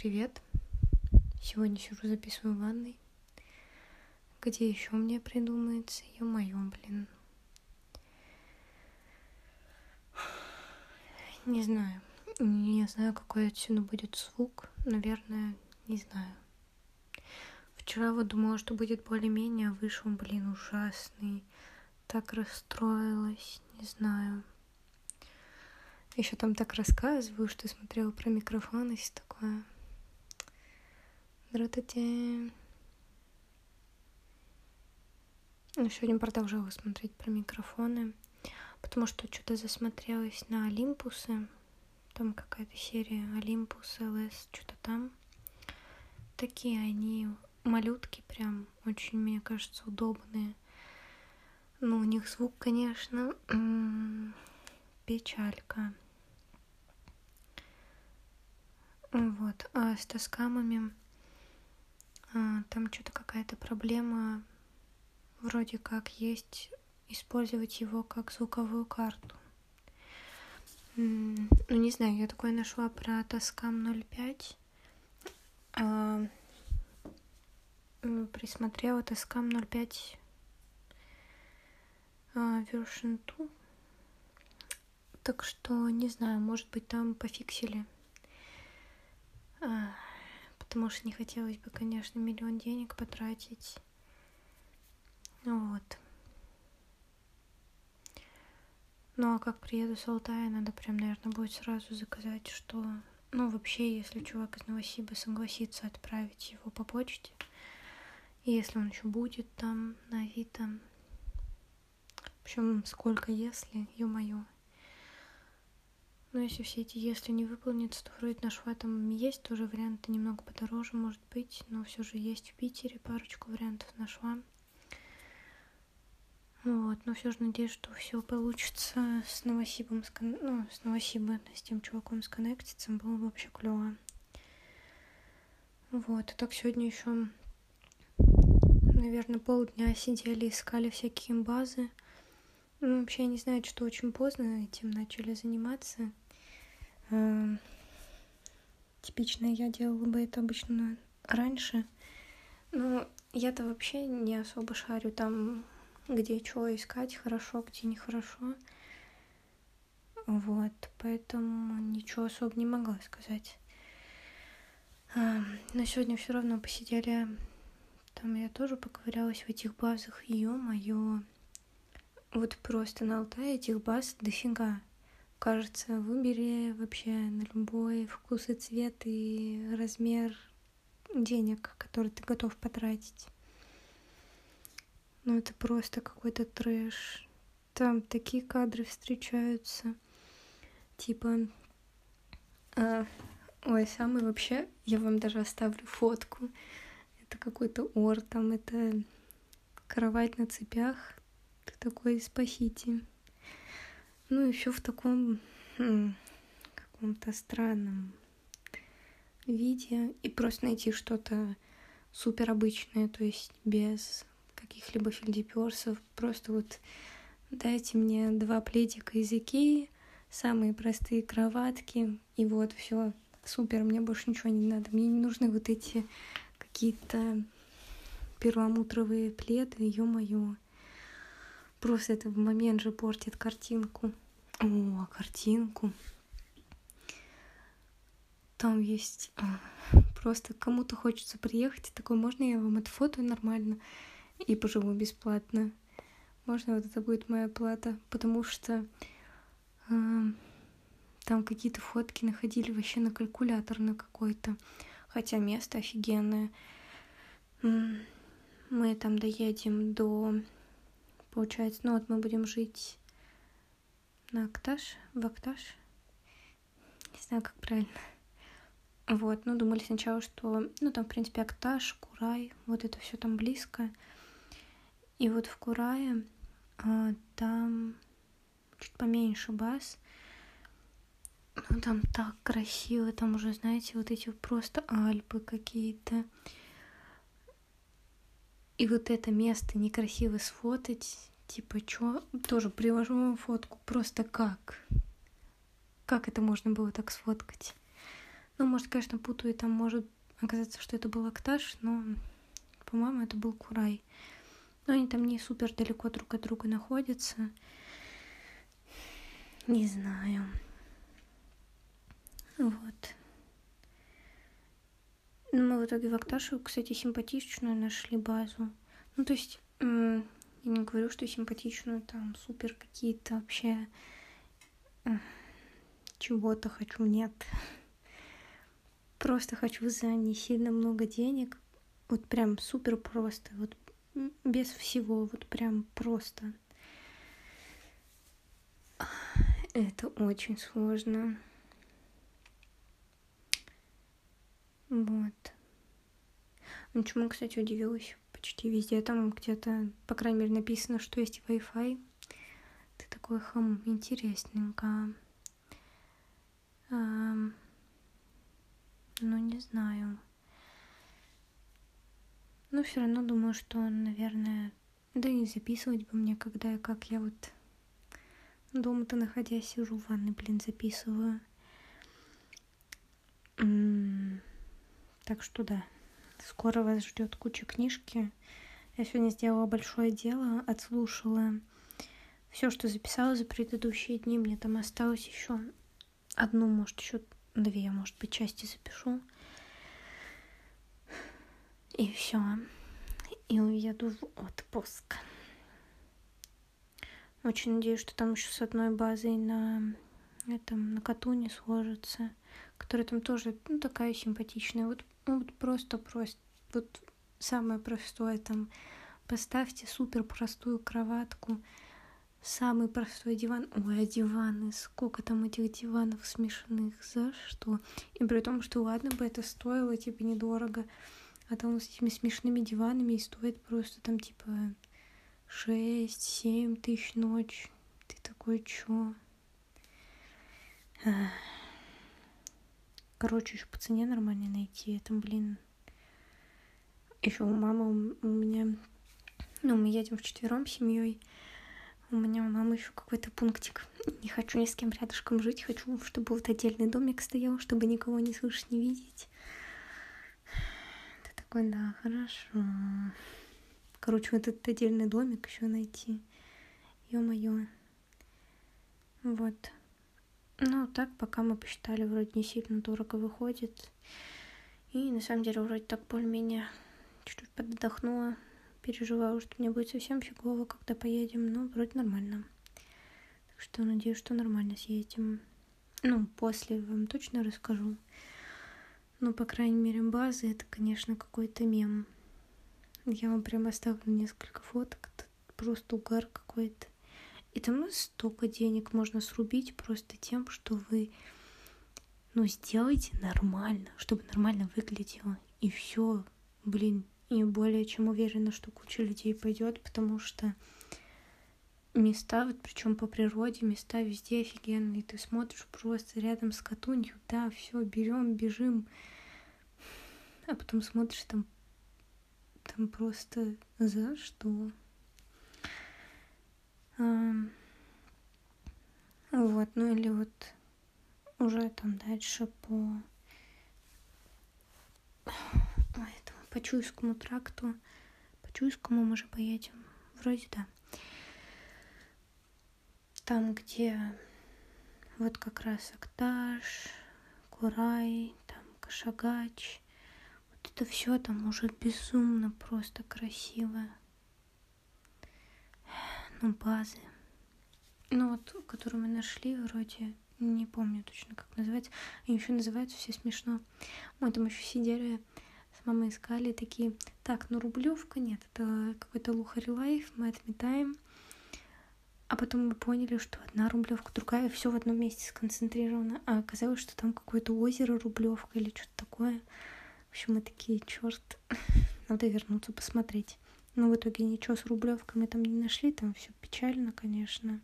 привет! Сегодня сижу, записываю в ванной. Где еще мне придумается? Ё-моё, блин. Не знаю. Не знаю, какой отсюда будет звук. Наверное, не знаю. Вчера вот думала, что будет более-менее, а вышел, блин, ужасный. Так расстроилась, не знаю. Еще там так рассказываю, что смотрела про микрофон и все такое. Здравствуйте. Ну, сегодня продолжала смотреть про микрофоны, потому что что-то засмотрелась на Олимпусы. Там какая-то серия Олимпус, ЛС, что-то там. Такие они малютки прям, очень, мне кажется, удобные. Ну, у них звук, конечно, печалька. Вот. А с тоскамами там что-то какая-то проблема. Вроде как есть использовать его как звуковую карту. Ну, не знаю, я такое нашла про Тоскам 05. А, присмотрела Тоскам 05 а, version 2. Так что, не знаю, может быть, там пофиксили а, потому что не хотелось бы, конечно, миллион денег потратить. Вот. Ну а как приеду с Алтая, надо прям, наверное, будет сразу заказать, что... Ну, вообще, если чувак из Новосиба согласится отправить его по почте, и если он еще будет там на Авито. В общем, сколько если, ё-моё. Но если все эти если не выполнятся, то вроде нашла там есть тоже варианты немного подороже, может быть, но все же есть в Питере парочку вариантов нашла. Вот, но все же надеюсь, что все получится с Новосибом, с, ну, с Новосибом, с тем чуваком сконнектиться, было бы вообще клево. Вот, а так сегодня еще, наверное, полдня сидели, искали всякие базы. Ну, вообще, я не знаю, что очень поздно этим начали заниматься. Э, типично я делала бы это обычно раньше. Но я-то вообще не особо шарю там, где что искать хорошо, где нехорошо. Вот, поэтому ничего особо не могла сказать. А, но сегодня все равно посидели. Там я тоже поковырялась в этих базах. Ё-моё. Вот просто на Алтае этих баз дофига. Кажется, выбери вообще на любой вкус и цвет и размер денег, который ты готов потратить. Ну, это просто какой-то трэш. Там такие кадры встречаются. Типа... А, ой, самый вообще... Я вам даже оставлю фотку. Это какой-то ор, там это кровать на цепях такой спасите. Ну, еще в таком хм, каком-то странном виде. И просто найти что-то супер обычное, то есть без каких-либо фельдеперсов. Просто вот дайте мне два пледика из Икеи, самые простые кроватки, и вот все супер, мне больше ничего не надо. Мне не нужны вот эти какие-то перламутровые пледы, ё-моё. Просто это в момент же портит картинку. О, картинку. Там есть а, просто кому-то хочется приехать, и такой, можно я вам отфотою нормально и поживу бесплатно? Можно вот это будет моя плата, потому что э, там какие-то фотки находили вообще на калькулятор на какой-то, хотя место офигенное. Мы там доедем до получается. Ну вот мы будем жить на Акташ, в Акташ. Не знаю, как правильно. Вот, ну, думали сначала, что, ну, там, в принципе, Акташ, Курай, вот это все там близко. И вот в Курае а, там чуть поменьше баз. Ну, там так красиво, там уже, знаете, вот эти просто Альпы какие-то. И вот это место некрасиво сфотать, типа, чё? Тоже привожу вам фотку. Просто как? Как это можно было так сфоткать? Ну, может, конечно, путаю, там может оказаться, что это был Акташ, но, по-моему, это был Курай. Но они там не супер далеко друг от друга находятся. Не знаю. Вот. Ну, мы в итоге в Акташу, кстати, симпатичную нашли базу. Ну, то есть, я не говорю, что симпатичную, там, супер какие-то вообще чего-то хочу, нет. Просто хочу за не сильно много денег. Вот прям супер просто. Вот без всего. Вот прям просто. Это очень сложно. Вот. Ничему, кстати, удивилась. Почти везде там где-то, по крайней мере, написано, что есть Wi-Fi. Ты такой хам, интересненько. Um, ну, не знаю. Но все равно думаю, что, наверное, да и записывать бы мне, когда и как я вот дома-то находясь сижу в ванной, блин, записываю. Так что да, скоро вас ждет куча книжки. Я сегодня сделала большое дело, отслушала все, что записала за предыдущие дни. Мне там осталось еще одну, может, еще две, может быть, части запишу. И все. И уеду в отпуск. Очень надеюсь, что там еще с одной базой на этом на Катуне сложится, которая там тоже ну, такая симпатичная. Вот, ну, вот просто просто вот самое простое там поставьте супер простую кроватку Самый простой диван. Ой, а диваны, сколько там этих диванов смешанных, за что? И при том, что ладно бы это стоило, типа, недорого, а там с этими смешными диванами и стоит просто там, типа, 6-7 тысяч ночь. Ты такой, чё? Короче, еще по цене нормально найти. Это, блин. Еще у мамы у меня... Ну, мы едем вчетвером семьей. У меня у мамы еще какой-то пунктик. Не хочу ни с кем рядышком жить. Хочу, чтобы вот отдельный домик стоял, чтобы никого не слышать, не видеть. Ты такой, да, хорошо. Короче, вот этот отдельный домик еще найти. Ё-моё. Вот. Ну, так, пока мы посчитали, вроде не сильно дорого выходит. И на самом деле вроде так более-менее чуть-чуть подотдохнула переживаю, что мне будет совсем фигово, когда поедем, но вроде нормально. Так что надеюсь, что нормально съездим. Ну, после вам точно расскажу. Ну, по крайней мере, базы это, конечно, какой-то мем. Я вам прям оставлю несколько фоток. Это просто угар какой-то. И там ну, столько денег можно срубить просто тем, что вы ну, сделайте нормально, чтобы нормально выглядело. И все, блин, и более чем уверена, что куча людей пойдет, потому что места, вот причем по природе, места везде офигенные. Ты смотришь просто рядом с Катунью, да, все, берем, бежим. А потом смотришь там, там просто за что? Вот, ну или вот уже там дальше по по Чуйскому тракту. По Чуйскому мы же поедем. Вроде да. Там, где вот как раз Акташ, Курай, там Кашагач. Вот это все там уже безумно просто красиво. Ну, базы. Ну вот, которую мы нашли, вроде не помню точно, как называется. Они еще называются все смешно. Мы там еще сидели с мамой искали такие, так, ну рублевка нет, это какой-то лухари лайф, мы отметаем. А потом мы поняли, что одна рублевка, другая, все в одном месте сконцентрировано. А оказалось, что там какое-то озеро рублевка или что-то такое. В общем, мы такие, черт, надо вернуться посмотреть. Но в итоге ничего с рублевками там не нашли, там все печально, конечно.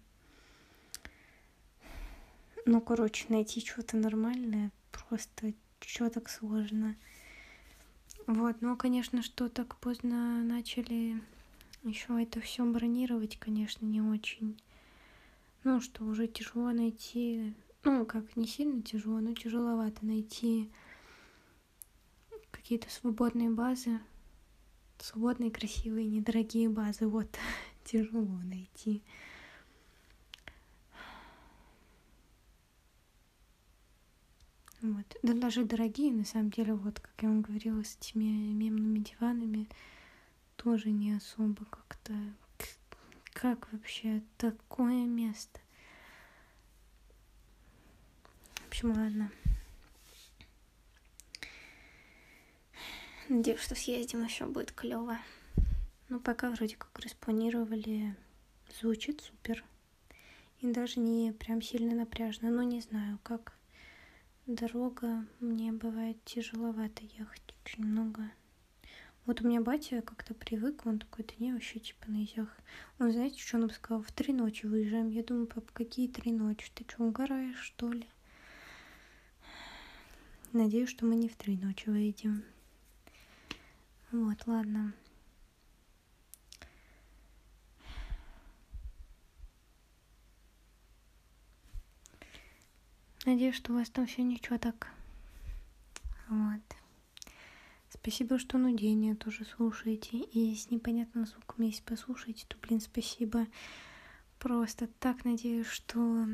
Ну, короче, найти что-то нормальное просто что так сложно. Вот, ну, конечно, что так поздно начали еще это все бронировать, конечно, не очень. Ну, что уже тяжело найти, ну, как не сильно тяжело, но тяжеловато найти какие-то свободные базы. Свободные, красивые, недорогие базы. Вот, тяжело найти. Вот. Да даже дорогие, на самом деле, вот, как я вам говорила, с этими мемными диванами, тоже не особо как-то... Как вообще такое место? В общем, ладно. Надеюсь, что съездим еще будет клево. Ну, пока вроде как распланировали. Звучит супер. И даже не прям сильно напряжно. Но не знаю, как дорога мне бывает тяжеловато ехать очень много. Вот у меня батя как-то привык, он такой, да не, вообще типа на изях. Он, знаете, что он сказал? В три ночи выезжаем. Я думаю, пап, какие три ночи? Ты что, угораешь, что ли? Надеюсь, что мы не в три ночи выйдем. Вот, ладно. Надеюсь, что у вас там все ничего так. Вот. Спасибо, что нудение тоже слушаете. И с непонятным звуком, если послушаете, то, блин, спасибо. Просто так надеюсь, что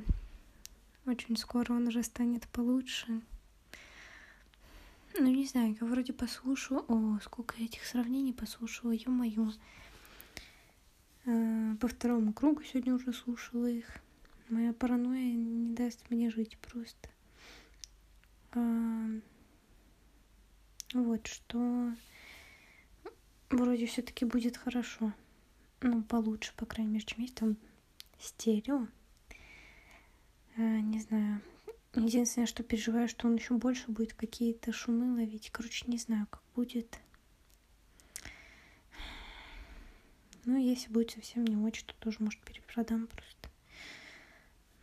очень скоро он уже станет получше. Ну, не знаю, я вроде послушала... О, сколько этих сравнений послушала, ё-моё. А, по второму кругу сегодня уже слушала их. Моя паранойя не даст мне жить просто. А, вот что вроде все-таки будет хорошо. Ну, получше, по крайней мере, чем есть там стерео. А, не знаю. Единственное, что переживаю, что он еще больше будет какие-то шумы ловить. Короче, не знаю, как будет. Ну, если будет совсем не очень, то тоже, может, перепродам просто.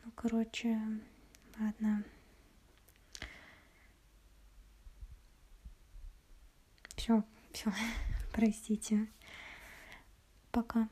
Ну, короче, ладно. Все, все, простите. Пока.